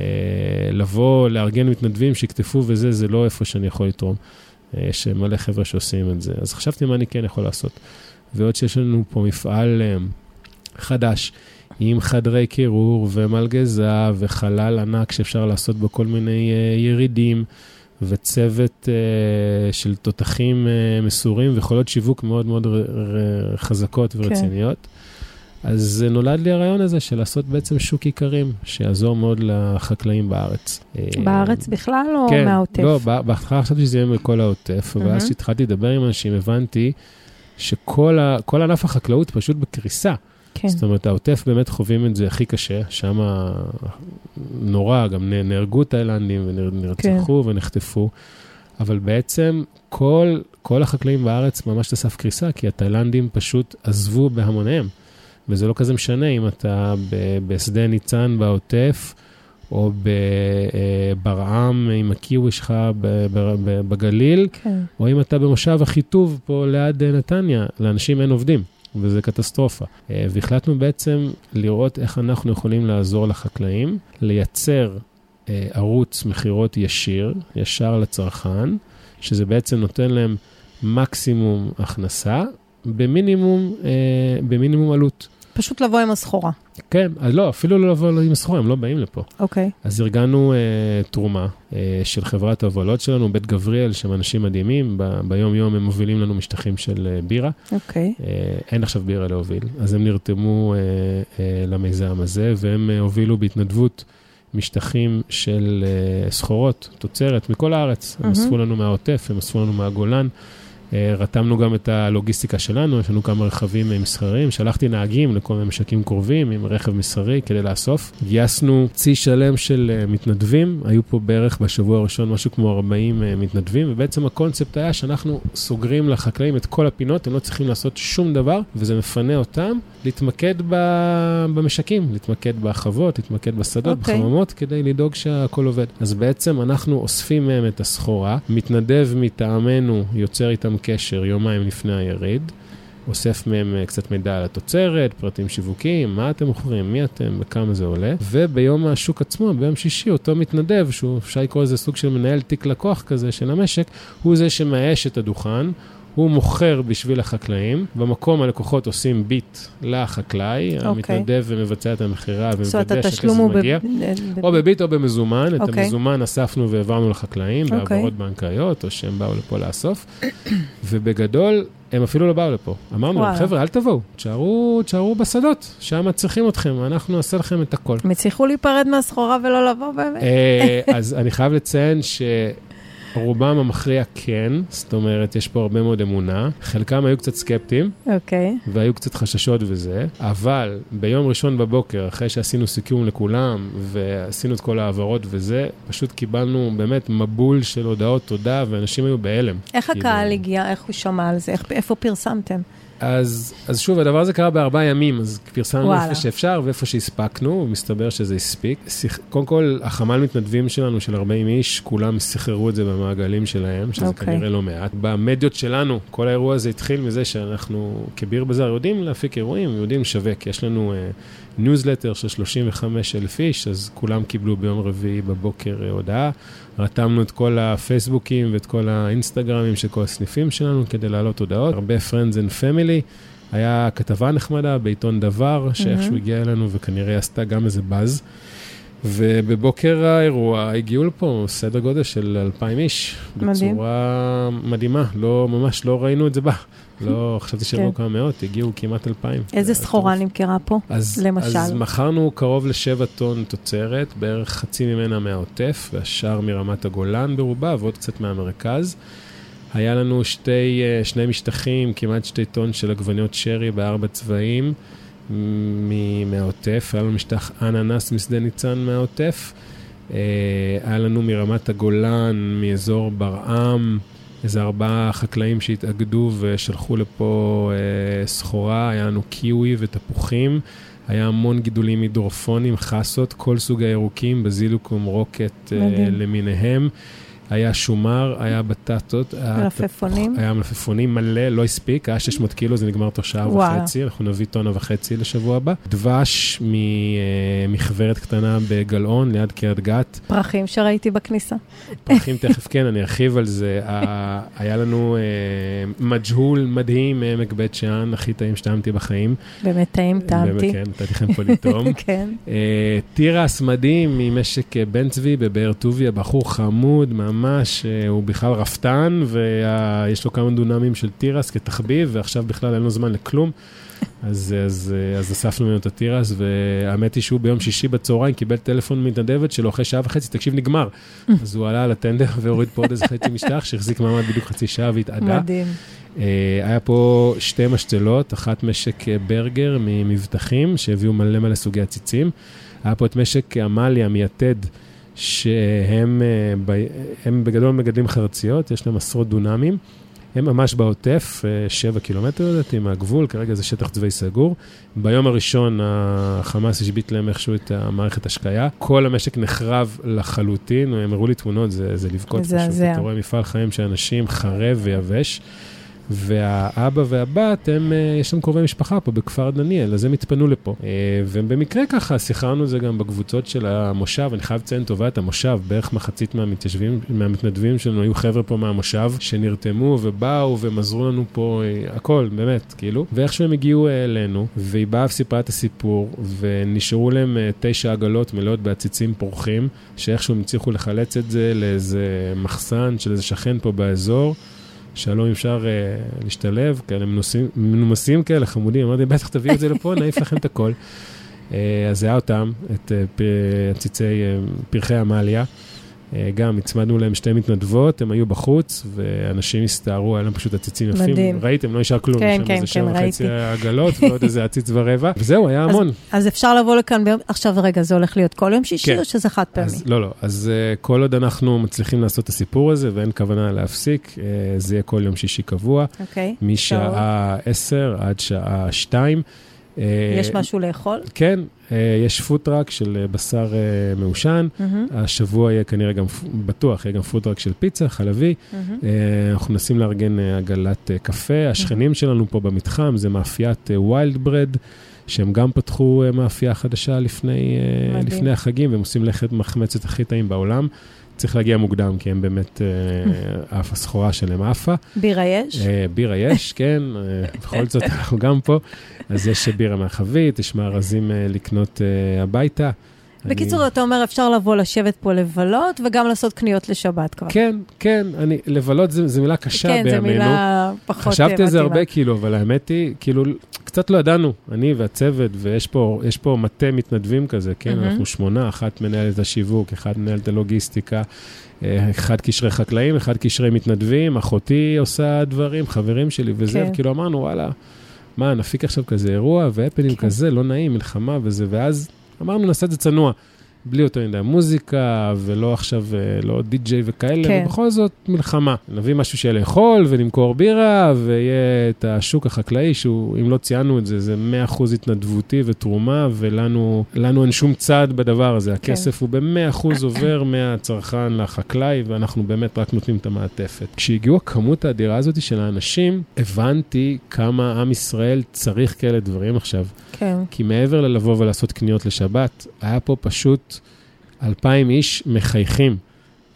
לבוא, לארגן מתנדבים שיקטפו וזה, זה לא איפה שאני יכול לתרום. אה, יש מלא חבר'ה שעושים את זה. אז חשבתי מה אני כן יכול לעשות. ועוד שיש לנו פה מפעל אה, חדש, עם חדרי קירור ומלגזה וחלל ענק שאפשר לעשות בו כל מיני אה, ירידים. וצוות uh, של תותחים uh, מסורים ויכולות שיווק מאוד מאוד ר, ר, חזקות ורציניות. אז אה, נולד לי הרעיון הזה של לעשות בעצם שוק איכרים, שיעזור מאוד לחקלאים בארץ. בארץ בכלל או כן, מהעוטף? לא, בהתחלה חשבתי שזה יהיה מכל העוטף, אבל אז מהמם. כשהתחלתי לדבר עם אנשים, הבנתי שכל ה- ענף החקלאות פשוט בקריסה. כן. זאת אומרת, העוטף באמת חווים את זה הכי קשה, שם נורא, גם נהרגו תאילנדים ונרצחו כן. ונחטפו, אבל בעצם כל, כל החקלאים בארץ ממש על סף קריסה, כי התאילנדים פשוט עזבו בהמוניהם. וזה לא כזה משנה אם אתה בשדה ניצן בעוטף, או בברעם עם הקיווי שלך בגליל, כן. או אם אתה במושב אחיטוב פה ליד אה, נתניה, לאנשים אין עובדים, וזה קטסטרופה. אה, והחלטנו בעצם לראות איך אנחנו יכולים לעזור לחקלאים, לייצר אה, ערוץ מכירות ישיר, ישר לצרכן, שזה בעצם נותן להם מקסימום הכנסה, במינימום, אה, במינימום עלות. פשוט לבוא עם הסחורה. כן, אז לא, אפילו לא לבוא עם הסחורה, הם לא באים לפה. אוקיי. אז ארגנו אה, תרומה אה, של חברת ההובלות שלנו, בית גבריאל, שהם אנשים מדהימים, ב- ביום-יום הם מובילים לנו משטחים של אה, בירה. אוקיי. אה, אין עכשיו בירה להוביל, אז הם נרתמו אה, אה, למיזם הזה, והם אה, הובילו בהתנדבות משטחים של אה, סחורות, תוצרת, מכל הארץ. הם מהמם. אספו לנו מהעוטף, הם אספו לנו מהגולן. אה, רתמנו גם את הלוגיסטיקה שלנו, יש לנו כמה רכבים מסחריים, שלחתי נהגים לכל מיני משקים קרובים עם רכב מסחרי כדי לאסוף. גייסנו צי שלם של מתנדבים, היו פה בערך בשבוע הראשון משהו כמו 40 מתנדבים, ובעצם הקונספט היה שאנחנו סוגרים לחקלאים את כל הפינות, הם לא צריכים לעשות שום דבר, וזה מפנה אותם להתמקד במשקים, להתמקד בחוות, להתמקד בשדות, okay. אוקיי. בחממות, כדי לדאוג שהכל עובד. אז בעצם אנחנו אוספים מהם את הסחורה, מתנדב מטעמנו יוצר איתם קשר יומיים לפני היריד. אוסף מהם אה, קצת מידע על התוצרת, פרטים שיווקיים, מה אתם מוכרים, מי אתם וכמה זה עולה. וביום השוק עצמו, ביום שישי, אותו מתנדב, שהוא אפשר לקרוא לזה סוג של מנהל תיק לקוח כזה של המשק, הוא זה שמאייש את הדוכן, הוא מוכר בשביל החקלאים, במקום הלקוחות עושים ביט לחקלאי, okay. אוקיי. המתנדב ומבצע את המכירה ומוודא שהכסף מגיע, ב... או בביט או במזומן, okay. את אוקיי. המזומן אספנו והעברנו לחקלאים okay. אוקיי. בהעברות בנקאיות, או שהם באו לפה לאסוף, (coughs) ובגדול, הם אפילו לא באו לפה. אמרנו להם, חבר'ה, אל תבואו, תשארו, תשארו בשדות, שם צריכים אתכם, אנחנו נעשה לכם את הכל. הם הצליחו להיפרד מהסחורה ולא לבוא באמת? אה, אז אני חייב לציין ש... רובם המכריע כן, זאת אומרת, יש פה הרבה מאוד אמונה. חלקם היו קצת סקפטיים, אוקיי. Okay. והיו קצת חששות וזה, אבל ביום ראשון בבוקר, אחרי שעשינו סיכום לכולם, ועשינו את כל ההעברות וזה, פשוט קיבלנו באמת מבול של הודעות תודה, ואנשים היו בהלם. איך כאילו... הקהל הגיע, איך הוא שמע על זה, איך, איפה פרסמתם? אז, אז שוב, הדבר הזה קרה בארבעה ימים, אז פרסמנו איפה שאפשר ואיפה שהספקנו, מסתבר שזה הספיק. שיח, קודם כל, החמ"ל מתנדבים שלנו, של 40 איש, כולם סחררו את זה במעגלים שלהם, שזה okay. אוקיי. כנראה לא מעט. במדיות שלנו, כל האירוע הזה התחיל מזה שאנחנו כביר בזאר יודעים להפיק אירועים, יודעים לשווק. יש לנו ניוזלטר אה, של 35 אלף איש, אז כולם קיבלו ביום רביעי בבוקר אה, הודעה. רתמנו את כל הפייסבוקים ואת כל האינסטגרמים של כל הסניפים שלנו כדי להעלות הודעות. הרבה Friends and Family. היה כתבה נחמדה בעיתון דבר, שאיכשהו הגיע אלינו וכנראה עשתה גם איזה באז. ובבוקר האירוע הגיעו לפה סדר גודל של 2,000 איש. מדהים. בצורה מדהימה, לא, ממש לא ראינו את זה בא. לא, חשבתי שיבואו כן. כמה מאות, הגיעו כמעט 2,000. איזה סחורה נמכרה פה, אז, למשל? אז מכרנו קרוב לשבע טון תוצרת, בערך חצי ממנה מהעוטף, והשאר מרמת הגולן ברובה, ועוד קצת מהמרכז. היה לנו שתי, אה, שני משטחים, כמעט שתי טון של עגבניות שרי בארבע צבעים. מהעוטף, היה לנו משטח אננס משדה ניצן מהעוטף, אה, היה לנו מרמת הגולן, מאזור ברעם, איזה ארבעה חקלאים שהתאגדו ושלחו לפה אה, סחורה, היה לנו קיווי ותפוחים. היה המון גידולים הידרופונים, חסות, כל סוג הירוקים, בזילוקום, רוקט אה, למיניהם. היה שומר, היה בטטות. מלפפונים? היה מלפפונים מלא, לא הספיק, היה 600 קילו, זה נגמר תוך שעה וחצי, אנחנו נביא טונה וחצי לשבוע הבא. דבש ממכוורת קטנה בגלאון, ליד קריית גת. פרחים שראיתי בכניסה. פרחים (laughs) תכף כן, אני ארחיב על זה. היה לנו אה, מג'הול מדהים מעמק בית שאן, הכי טעים שטעמתי בחיים. באמת טעים, טעמתי. כן, נתתי לכם פה לטעום. (laughs) כן. אה, תירס מדהים ממשק בן צבי בבאר טוביה, בחור חמוד, ממש. ממש, אה, הוא בכלל רפתן, ויש לו כמה דונמים של תירס כתחביב, ועכשיו בכלל אין לו זמן לכלום. אז, אז, אה, אז אספנו ממנו את התירס, והאמת היא שהוא ביום שישי בצהריים קיבל טלפון מתנדבת שלו אחרי שעה וחצי, תקשיב, נגמר. (laughs) אז הוא עלה על הטנדר והוריד פה עוד איזה חצי משטח, שהחזיק מעמד בדיוק חצי שעה והתאדה. מדהים. Uh, היה פה שתי משתלות, אחת משק ברגר ממבטחים, שהביאו מלא מלא סוגי עציצים. היה פה את משק עמליה מיתד. שהם אה, הם בגדול מגדלים חרציות, יש להם עשרות דונמים. הם ממש בעוטף, אה, שבע קילומטר לדעתי מהגבול, כרגע זה שטח צבאי סגור. ביום הראשון החמאס השבית להם איכשהו את המערכת השקיה. כל המשק נחרב לחלוטין, הם הראו לי תמונות, זה, זה לבכות פשוט. אתה רואה מפעל חיים של אנשים חרב ויבש. והאבא והבת, הם, אה, יש להם קרובי משפחה פה בכפר דניאל, אז הם התפנו לפה. אה, ובמקרה ככה, שיחרנו את זה גם בקבוצות של המושב, אני חייב לציין טובה את המושב, בערך מחצית מהמתיישבים, מהמתנדבים שלנו היו חבר'ה פה מהמושב, שנרתמו ובאו והם עזרו לנו פה, אה, הכל, באמת, כאילו. ואיכשהו הם הגיעו אלינו, והיא באה וסיפרה את הסיפור, ונשארו להם תשע עגלות מלאות בעציצים פורחים, שאיכשהו הם הצליחו לחלץ את זה לאיזה מחסן של איזה שכן פה באזור. שאלו אם אפשר uh, להשתלב, כאלה מנוסים, מנומסים כאלה, חמודים, אמרתי, בטח תביאו את זה לפה, נעיף לכם את הכל. Uh, אז זה היה אותם, את uh, עציצי uh, פרחי עמליה. אה, גם הצמדנו להם שתי מתנדבות, הם היו בחוץ, ואנשים הסתערו, היה להם פשוט עציצים יפים. מדהים. ראיתם, לא נשאר כלום, כן, שם כן, איזה כן, שבע וחצי ראיתי. עגלות ועוד איזה עציץ ורבע, (laughs) וזהו, היה אז- המון. אז אפשר לבוא לכאן ביום... עכשיו, רגע, זה הולך להיות כל יום שישי כן. או שזה חד פעמי? אז, לא, לא, אז אה, כל עוד אנחנו מצליחים לעשות את הסיפור הזה ואין כוונה להפסיק, אה, זה יהיה כל יום שישי קבוע, אוקיי. משעה 10 עד שעה 2. אה, יש משהו לאכול? כן, אה, יש food truck של אה, בשר מעושן. השבוע יהיה כנראה גם, בטוח, יהיה גם food truck של פיצה, חלבי. אה, אנחנו מנסים לארגן אה, עגלת אה, קפה. השכנים שלנו פה במתחם זה מאפיית Wild Bread, שהם גם פתחו אה, מאפייה חדשה לפני, אה. לפני החגים, והם עושים לחם מחמצת הכי טעים בעולם. צריך להגיע מוקדם, כי הם באמת, אה, (laughs) אף הסחורה שלהם עפה. בירה יש? אה, בירה יש, (laughs) כן, אה, בכל זאת אנחנו גם פה. אז יש בירה מהחבית, יש מארזים לקנות הביתה. בקיצור, אני- אתה אומר, אפשר לבוא לשבת פה לבלות וגם לעשות קניות לשבת כבר. כן, כן, אני, לבלות זה מילה קשה כן, בימינו. זו מילה פחות אה, חשבתי על זה. הרבה, כאילו, אבל האמת היא, כאילו, קצת לא ידענו, אני והצוות, ויש פה, פה מטה מתנדבים כזה, כן? מהמם. אנחנו שמונה, אחת מנהלת השיווק, אחד מנהלת הלוגיסטיקה, אה, אחד קשרי חקלאים, אחד קשרי מתנדבים, אחותי עושה דברים, חברים שלי וזה, כן. וכאילו אמרנו, וואלה, מה, נפיק עכשיו כזה אירוע, והפנים כן. כזה, לא נעים, מלחמה וזה, ואז אמרנו, נעשה את זה צנוע. בלי יותר מדי מוזיקה, ולא עכשיו, אה, לא די-ג'יי וכאלה, כן. ובכל זאת מלחמה. נביא משהו שיהיה לאכול, ונמכור בירה, ויהיה את השוק החקלאי, שהוא, אם לא ציינו את זה, זה 100% התנדבותי ותרומה, ולנו לנו אין שום צד בדבר הזה. הכסף הוא ב-100% עובר מהצרכן לחקלאי, ואנחנו באמת רק נותנים את המעטפת. כשהגיעו הכמות האדירה הזאת של האנשים, הבנתי כמה עם ישראל צריך כאלה דברים עכשיו. כן. כי מעבר ללבוא ולעשות קניות לשבת, היה פה פשוט אלפיים איש מחייכים.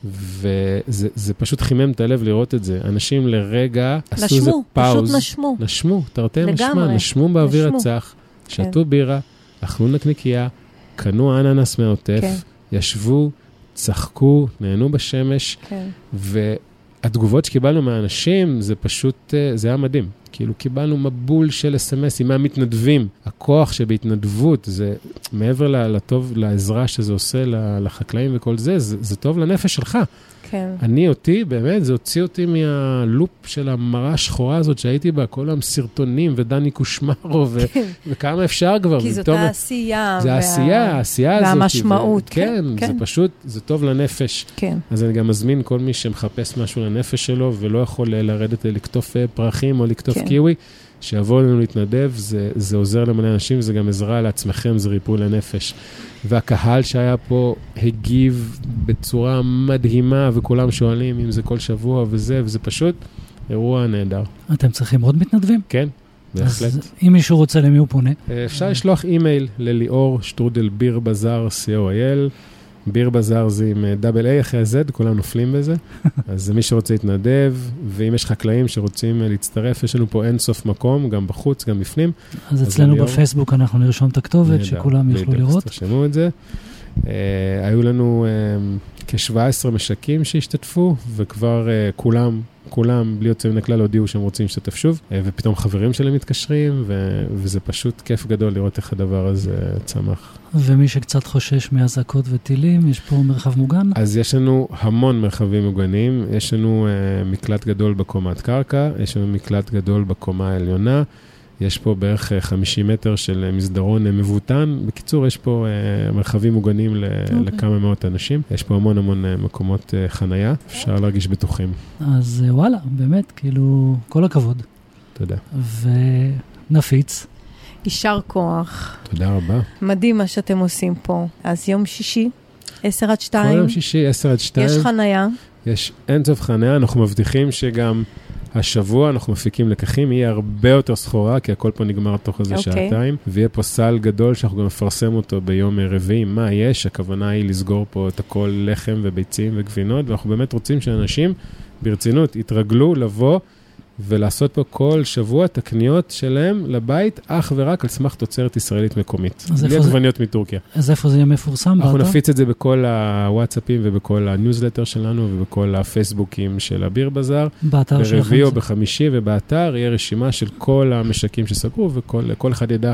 וזה זה פשוט חימם את הלב לראות את זה. אנשים לרגע עשו איזה נשמו, פאוז. פשוט נשמו. נשמו, תרתי משמע. נשמו באוויר נשמו. הצח, כן. שתו בירה, אכלו נקניקייה, קנו אננס מהעוטף, כן. ישבו, צחקו, נהנו בשמש, כן. והתגובות שקיבלנו מהאנשים, זה פשוט, אה, זה היה מדהים. כאילו, קיבלנו מבול של אס.אם.אסים מהמתנדבים. הכוח שבהתנדבות, זה מעבר לטוב, לעזרה שזה עושה לחקלאים וכל זה, זה, זה טוב לנפש שלך. כן. אני, אותי, באמת, זה הוציא אותי מהלופ של המראה השחורה הזאת שהייתי בה, כל היום סרטונים ודני קושמרו, ו- וכמה אפשר כבר. כי זאת העשייה. זה וה- העשייה, העשייה הזאת. והמשמעות, כן, כן, זה כן. פשוט, זה טוב לנפש. כן. אז אני גם מזמין כל מי שמחפש משהו לנפש שלו ולא יכול לרדת לקטוף אה, פרחים או לקטוף כן. קיווי, שיבוא אלינו להתנדב, זה, זה עוזר למלא אנשים, זה גם עזרה לעצמכם, זה ריפוי לנפש. והקהל שהיה פה הגיב בצורה מדהימה, וכולם שואלים אם זה כל שבוע וזה, וזה פשוט אירוע נהדר. אתם צריכים עוד מתנדבים? כן, בהחלט. אז אם מישהו רוצה, למי הוא פונה? אפשר לשלוח אימייל לליאור שטרודל ביר בזאר, co.il. ביר בזאר זה עם אה, דאבל איי אחרי ה-Z, כולם נופלים בזה. (laughs) אז מי שרוצה להתנדב, ואם יש חקלאים שרוצים אה, להצטרף, יש לנו פה אין סוף מקום, גם בחוץ, גם בפנים. אז אז אצלנו ליאור. בפייסבוק אנחנו נרשום את הכתובת, שכולם יוכלו בדיוק, אז לראות. תרשמו את זה. אה, היו לנו אה, כ-17 משקים שהשתתפו, וכבר אה, כולם, כולם, בלי יוצא מן הכלל, הודיעו שהם רוצים להשתתף שוב, אה, ופתאום חברים שלהם מתקשרים, ו- וזה פשוט כיף גדול לראות איך הדבר הזה צמח. ומי שקצת חושש מאזעקות וטילים, יש פה מרחב מוגן. אז יש לנו המון מרחבים מוגנים, יש לנו uh, מקלט גדול בקומת קרקע, יש לנו מקלט גדול בקומה העליונה, יש פה בערך uh, 50 מטר של uh, מסדרון uh, מבוטן. בקיצור, יש פה uh, מרחבים מוגנים ל- אוקיי. לכמה מאות אנשים. יש פה המון המון uh, מקומות uh, חנייה, אפשר להרגיש בטוחים. אז אה, וואלה, באמת, כאילו, כל הכבוד. תודה. ונפיץ. יישר כוח. תודה רבה. מדהים מה שאתם עושים פה. אז יום שישי, 10 עד כל 2, יום שישי, 10 עד 2, יש חנייה. יש אין סוף חניה, אנחנו מבטיחים שגם השבוע אנחנו מפיקים לקחים, יהיה הרבה יותר סחורה, כי הכל פה נגמר תוך איזה אוקיי. שעתיים, ויהיה פה סל גדול שאנחנו גם נפרסם אותו ביום רביעי, מה יש, הכוונה היא לסגור פה את הכל לחם וביצים וגבינות, ואנחנו באמת רוצים שאנשים ברצינות יתרגלו לבוא ולעשות פה כל שבוע את הקניות שלהם לבית, אך ורק על סמך תוצרת ישראלית מקומית. בלי איפה זה- עגבניות מטורקיה. אז איפה זה יהיה מפורסם? אנחנו באתר? נפיץ את זה בכל הוואטסאפים ובכל הניוזלטר שלנו ובכל הפייסבוקים של ה Beer Bazaar. באתר שלכם. ברביעי או בחמישי, ובאתר יהיה רשימה של כל המשקים שסגרו, וכל כל אחד ידע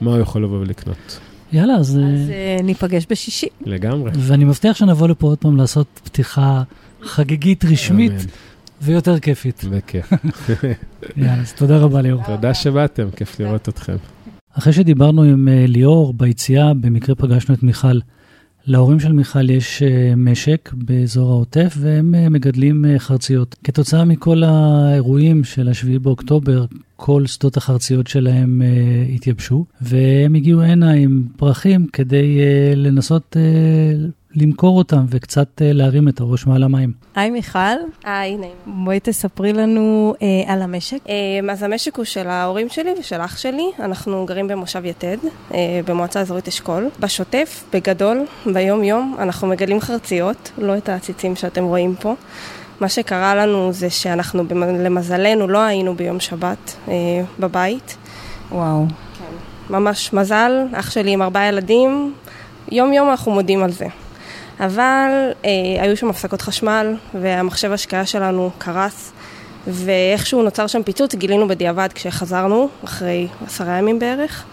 מה הוא יכול לבוא ולקנות. יאללה, אז... אז אה, ניפגש בשישי. לגמרי. ואני מבטיח שנבוא לפה עוד פעם לעשות פתיחה חגיגית רשמית אמן. ויותר כיפית. בכיף. (laughs) יאללה, אז תודה רבה ליאור. תודה שבאתם, כיף לראות אתכם. אחרי שדיברנו עם אה, ליאור ביציאה, במקרה פגשנו את מיכל. להורים של מיכל יש אה, משק באזור העוטף והם אה, מגדלים חרציות. כתוצאה מכל האירועים של השביעי באוקטובר, כל שדות החרציות שלהם התייבשו, והם הגיעו הנה עם פרחים כדי לנסות למכור אותם וקצת אה, להרים את הראש מעל המים. היי מיכל, היי, נעים. בואי תספרי לנו אה, על המשק. אמ, אז המשק הוא של ההורים שלי ושל אח שלי. אנחנו גרים במושב יתד, אה, במועצה אזורית אשכול. בשוטף, בגדול, ביום-יום, אנחנו מגלים חרציות, לא את העציצים שאתם רואים פה. מה שקרה לנו זה שאנחנו, למזלנו, לא היינו ביום שבת אה, בבית. וואו. ממש מזל, אח שלי עם ארבעה ילדים, יום-יום אנחנו מודים על זה. אבל אה, היו שם הפסקות חשמל, והמחשב השקיה שלנו קרס, ואיכשהו נוצר שם פיצוץ, גילינו בדיעבד כשחזרנו, אחרי עשרה ימים בערך.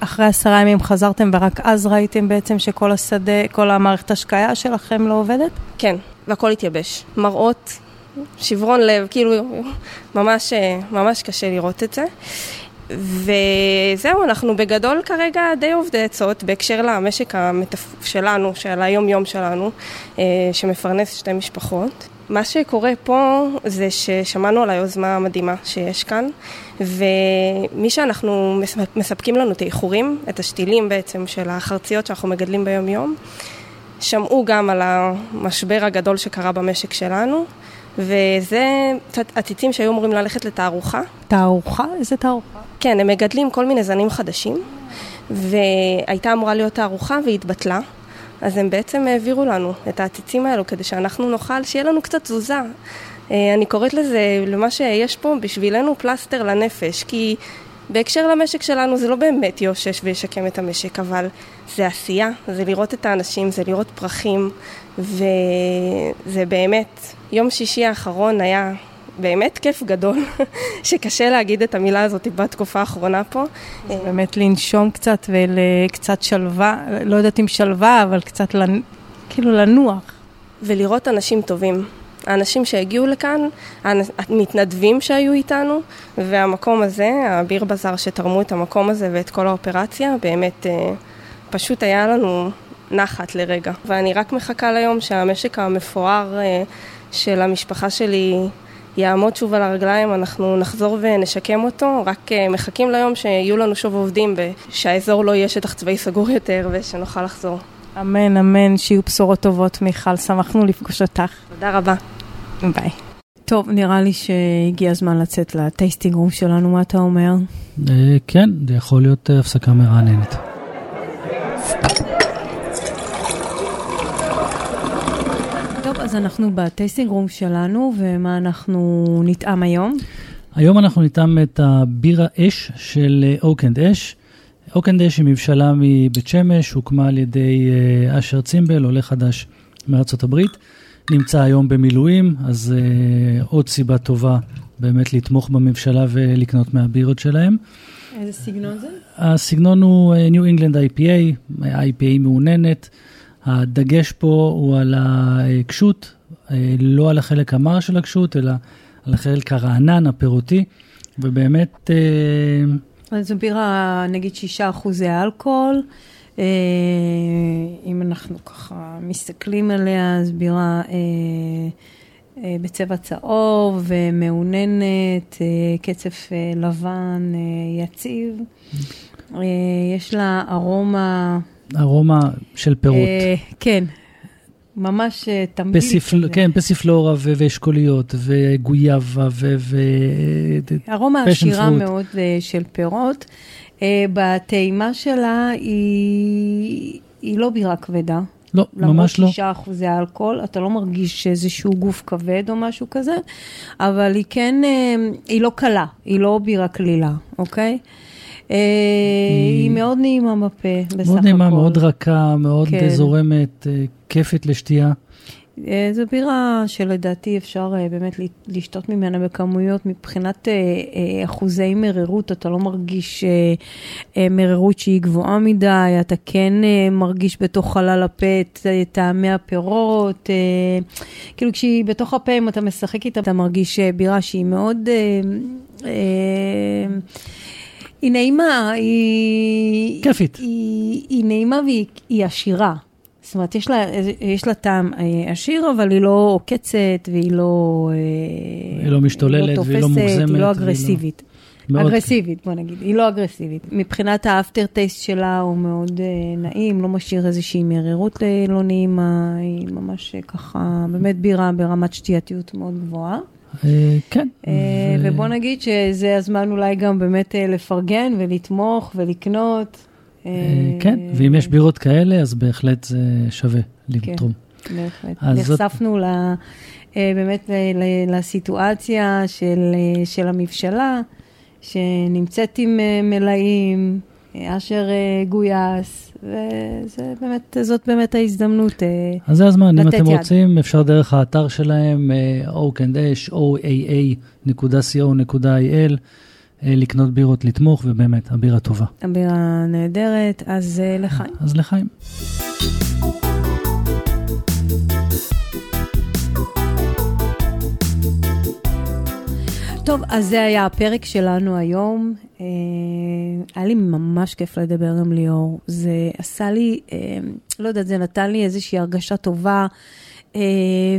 אחרי עשרה ימים חזרתם ורק אז ראיתם בעצם שכל השדה, כל המערכת השקיה שלכם לא עובדת? כן, והכל התייבש. מראות, שברון לב, כאילו, ממש, אה, ממש קשה לראות את זה. וזהו, אנחנו בגדול כרגע די עובדי עצות בהקשר למשק המתפ... שלנו, של היום-יום שלנו, אה, שמפרנס שתי משפחות. מה שקורה פה זה ששמענו על היוזמה המדהימה שיש כאן, ומי שאנחנו מס- מספקים לנו את האיחורים, את השתילים בעצם של החרציות שאנחנו מגדלים ביום-יום, שמעו גם על המשבר הגדול שקרה במשק שלנו, וזה עציצים שהיו אמורים ללכת לתערוכה. תערוכה? איזה תערוכה? כן, הם מגדלים כל מיני זנים חדשים, והייתה אמורה להיות תערוכה והיא התבטלה. אז הם בעצם העבירו לנו את העציצים האלו כדי שאנחנו נוכל, שיהיה לנו קצת תזוזה. אה, אני קוראת לזה, למה שיש פה, בשבילנו פלסטר לנפש, כי בהקשר למשק שלנו זה לא באמת יאושש וישקם את המשק, אבל זה עשייה, זה לראות את האנשים, זה לראות פרחים, וזה באמת, יום שישי האחרון היה באמת כיף גדול, (laughs) שקשה להגיד את המילה הזאת בתקופה האחרונה פה. באמת לנשום קצת ולקצת שלווה, לא יודעת אם שלווה, אבל קצת לנ... כאילו לנוח. ולראות אנשים טובים. האנשים שהגיעו לכאן, המתנדבים שהיו איתנו, והמקום הזה, הביר בזאר שתרמו את המקום הזה ואת כל האופרציה, באמת אה, פשוט היה לנו נחת לרגע. ואני רק מחכה ליום שהמשק המפואר של המשפחה שלי יעמוד שוב על הרגליים, אנחנו נחזור ונשקם אותו, רק אה, מחכים ליום שיהיו לנו שוב עובדים, ושהאזור לא יהיה שטח צבאי סגור יותר ושנוכל לחזור. אמן, אמן, שיהיו בשורות טובות, מיכל. שמחנו לפגוש אותך. תודה רבה. ביי. טוב, נראה לי שהגיע הזמן לצאת לטייסטינג רום שלנו, מה אתה אומר? אה, כן, זה יכול להיות אה, הפסקה מרעננת. אז אנחנו בטייסטינג רום שלנו, ומה אנחנו נטעם היום? היום אנחנו נטעם את הבירה אש של אוקנד אש. אוקנד אש היא מבשלה מבית שמש, הוקמה על ידי אה, אשר צימבל, עולה חדש מארצות הברית. נמצא היום במילואים, אז uh, עוד סיבה טובה באמת לתמוך בממשלה ולקנות מהבירות שלהם. איזה סגנון זה? הסגנון הוא אה, New England IPA, IPA מעוננת. הדגש פה הוא על הקשות, אה, לא על החלק המר של הקשות, אלא על החלק הרענן, הפירותי, ובאמת... אה, אז זו בירה, נגיד, שישה אחוזי אלכוהול. אה, אם אנחנו ככה מסתכלים עליה, אז בירה בצבע צהוב ומעוננת, אה, קצף לבן יציב. יש לה ארומה... ארומה של פירות. אה, כן, ממש אה, תמליל כזה. כן, פסיפלורה ואשכוליות וגויאבה ו... ו- ארומה עשירה fruit. מאוד אה, של פירות. אה, בטעימה שלה היא, היא לא בירה כבדה. לא, ממש לא. למרות שישה אחוזי אלכוהול, אתה לא מרגיש איזשהו גוף כבד או משהו כזה, אבל היא כן, אה, היא לא קלה, היא לא בירה קלילה, אוקיי? אה, היא מאוד נעימה בפה, בסך הכל. מאוד נעימה, מאוד רכה, מאוד כן. זורמת, אה, כיפית לשתייה. אה, זו בירה שלדעתי אפשר באמת לשתות ממנה בכמויות. מבחינת אחוזי מררות, אתה לא מרגיש מררות שהיא גבוהה מדי, אתה כן מרגיש בתוך חלל הפה את טעמי הפירות. כאילו כשהיא בתוך הפה, אם אתה משחק איתה, אתה מרגיש בירה שהיא מאוד... היא נעימה, היא... כיפית. היא, היא נעימה והיא עשירה. זאת אומרת, יש לה, יש לה טעם אה, עשיר, אבל היא לא עוקצת והיא לא... אה, היא לא משתוללת היא לא תופסת, והיא לא מוגזמת. היא לא אגרסיבית. מאוד אגרסיבית, בוא נגיד, היא לא אגרסיבית. מבחינת האפטר טייסט שלה הוא מאוד uh, נעים, לא משאיר איזושהי מרירות לא נעימה, היא ממש ככה, באמת בירה ברמת שתייתיות מאוד גבוהה. כן. ובוא נגיד שזה הזמן אולי גם באמת לפרגן ולתמוך ולקנות. אה, כן, ואם יש בירות כאלה, אז בהחלט זה שווה לתרום. כן, בהחלט. נחשפנו ל... אה, באמת לסיטואציה של, אה, של המבשלה, שנמצאת עם מלאים, אשר גויס, וזאת באמת ההזדמנות אז זה הזמן, אם אתם יד. רוצים, אפשר דרך האתר שלהם, oak and ash, oaa.co.il. אה, לקנות בירות, לתמוך, ובאמת, הבירה טובה. הבירה נהדרת, אז אה, לחיים. אז לחיים. טוב, אז זה היה הפרק שלנו היום. אה, היה לי ממש כיף לדבר עם ליאור. זה עשה לי, לא יודעת, זה נתן לי איזושהי הרגשה טובה,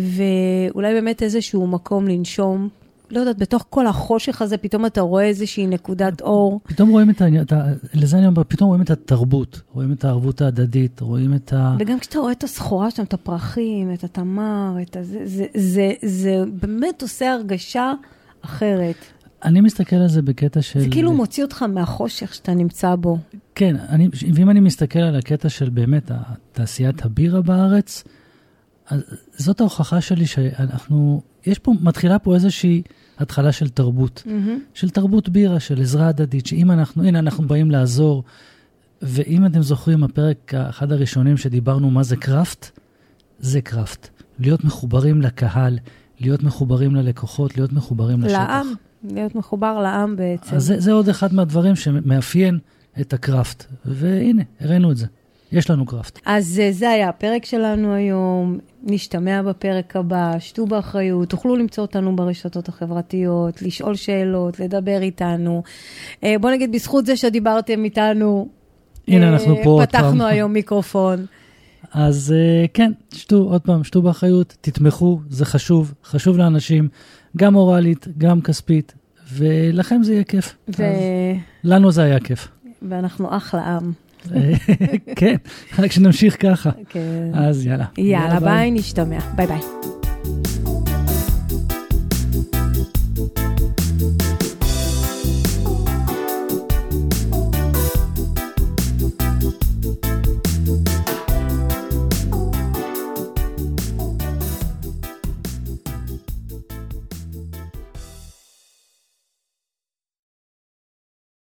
ואולי באמת איזשהו מקום לנשום לא יודעת, בתוך כל החושך הזה, פתאום אתה רואה איזושהי נקודת אור. פתאום רואים את העניין, לזה אני אומר, פתאום רואים את התרבות, רואים את הערבות ההדדית, רואים את ה... וגם כשאתה רואה את הסחורה שם, את הפרחים, את התמר, את הזה, זה, זה, זה, זה באמת עושה הרגשה אחרת. אני מסתכל על זה בקטע של... זה כאילו מוציא אותך מהחושך שאתה נמצא בו. כן, אני, ואם אני מסתכל על הקטע של באמת תעשיית הבירה בארץ, אז זאת ההוכחה שלי שאנחנו, יש פה, מתחילה פה איזושהי... התחלה של תרבות, mm-hmm. של תרבות בירה, של עזרה הדדית, שאם אנחנו, הנה, אנחנו באים לעזור, ואם אתם זוכרים, הפרק, אחד הראשונים שדיברנו מה זה קראפט, זה קראפט. להיות מחוברים לקהל, להיות מחוברים ללקוחות, להיות מחוברים לשטח. לעם, להיות מחובר לעם בעצם. אז זה, זה עוד אחד מהדברים שמאפיין את הקראפט, והנה, הראינו את זה. יש לנו קראפט. אז אה, זה היה הפרק שלנו היום. נשתמע בפרק הבא, שתו באחריות, תוכלו למצוא אותנו ברשתות החברתיות, לשאול שאלות, לדבר איתנו. אה, בוא נגיד, בזכות זה שדיברתם איתנו, הנה, אה, אנחנו פה פתחנו היום מיקרופון. אז כן, שתו, עוד פעם, שתו באחריות, תתמכו, זה חשוב, חשוב לאנשים, גם מורלית, גם כספית, ולכם זה יהיה כיף. ו... לנו זה היה כיף. ואנחנו אחלה עם. כן, רק שנמשיך ככה. כן. אז יאללה. יאללה, ביי, נשתמע. ביי ביי.